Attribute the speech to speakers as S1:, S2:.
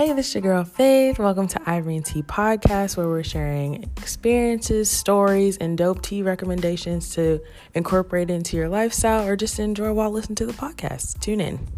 S1: Hey, this is your girl Faith. Welcome to Ivory and Tea Podcast, where we're sharing experiences, stories, and dope tea recommendations to incorporate into your lifestyle or just enjoy while listening to the podcast. Tune in.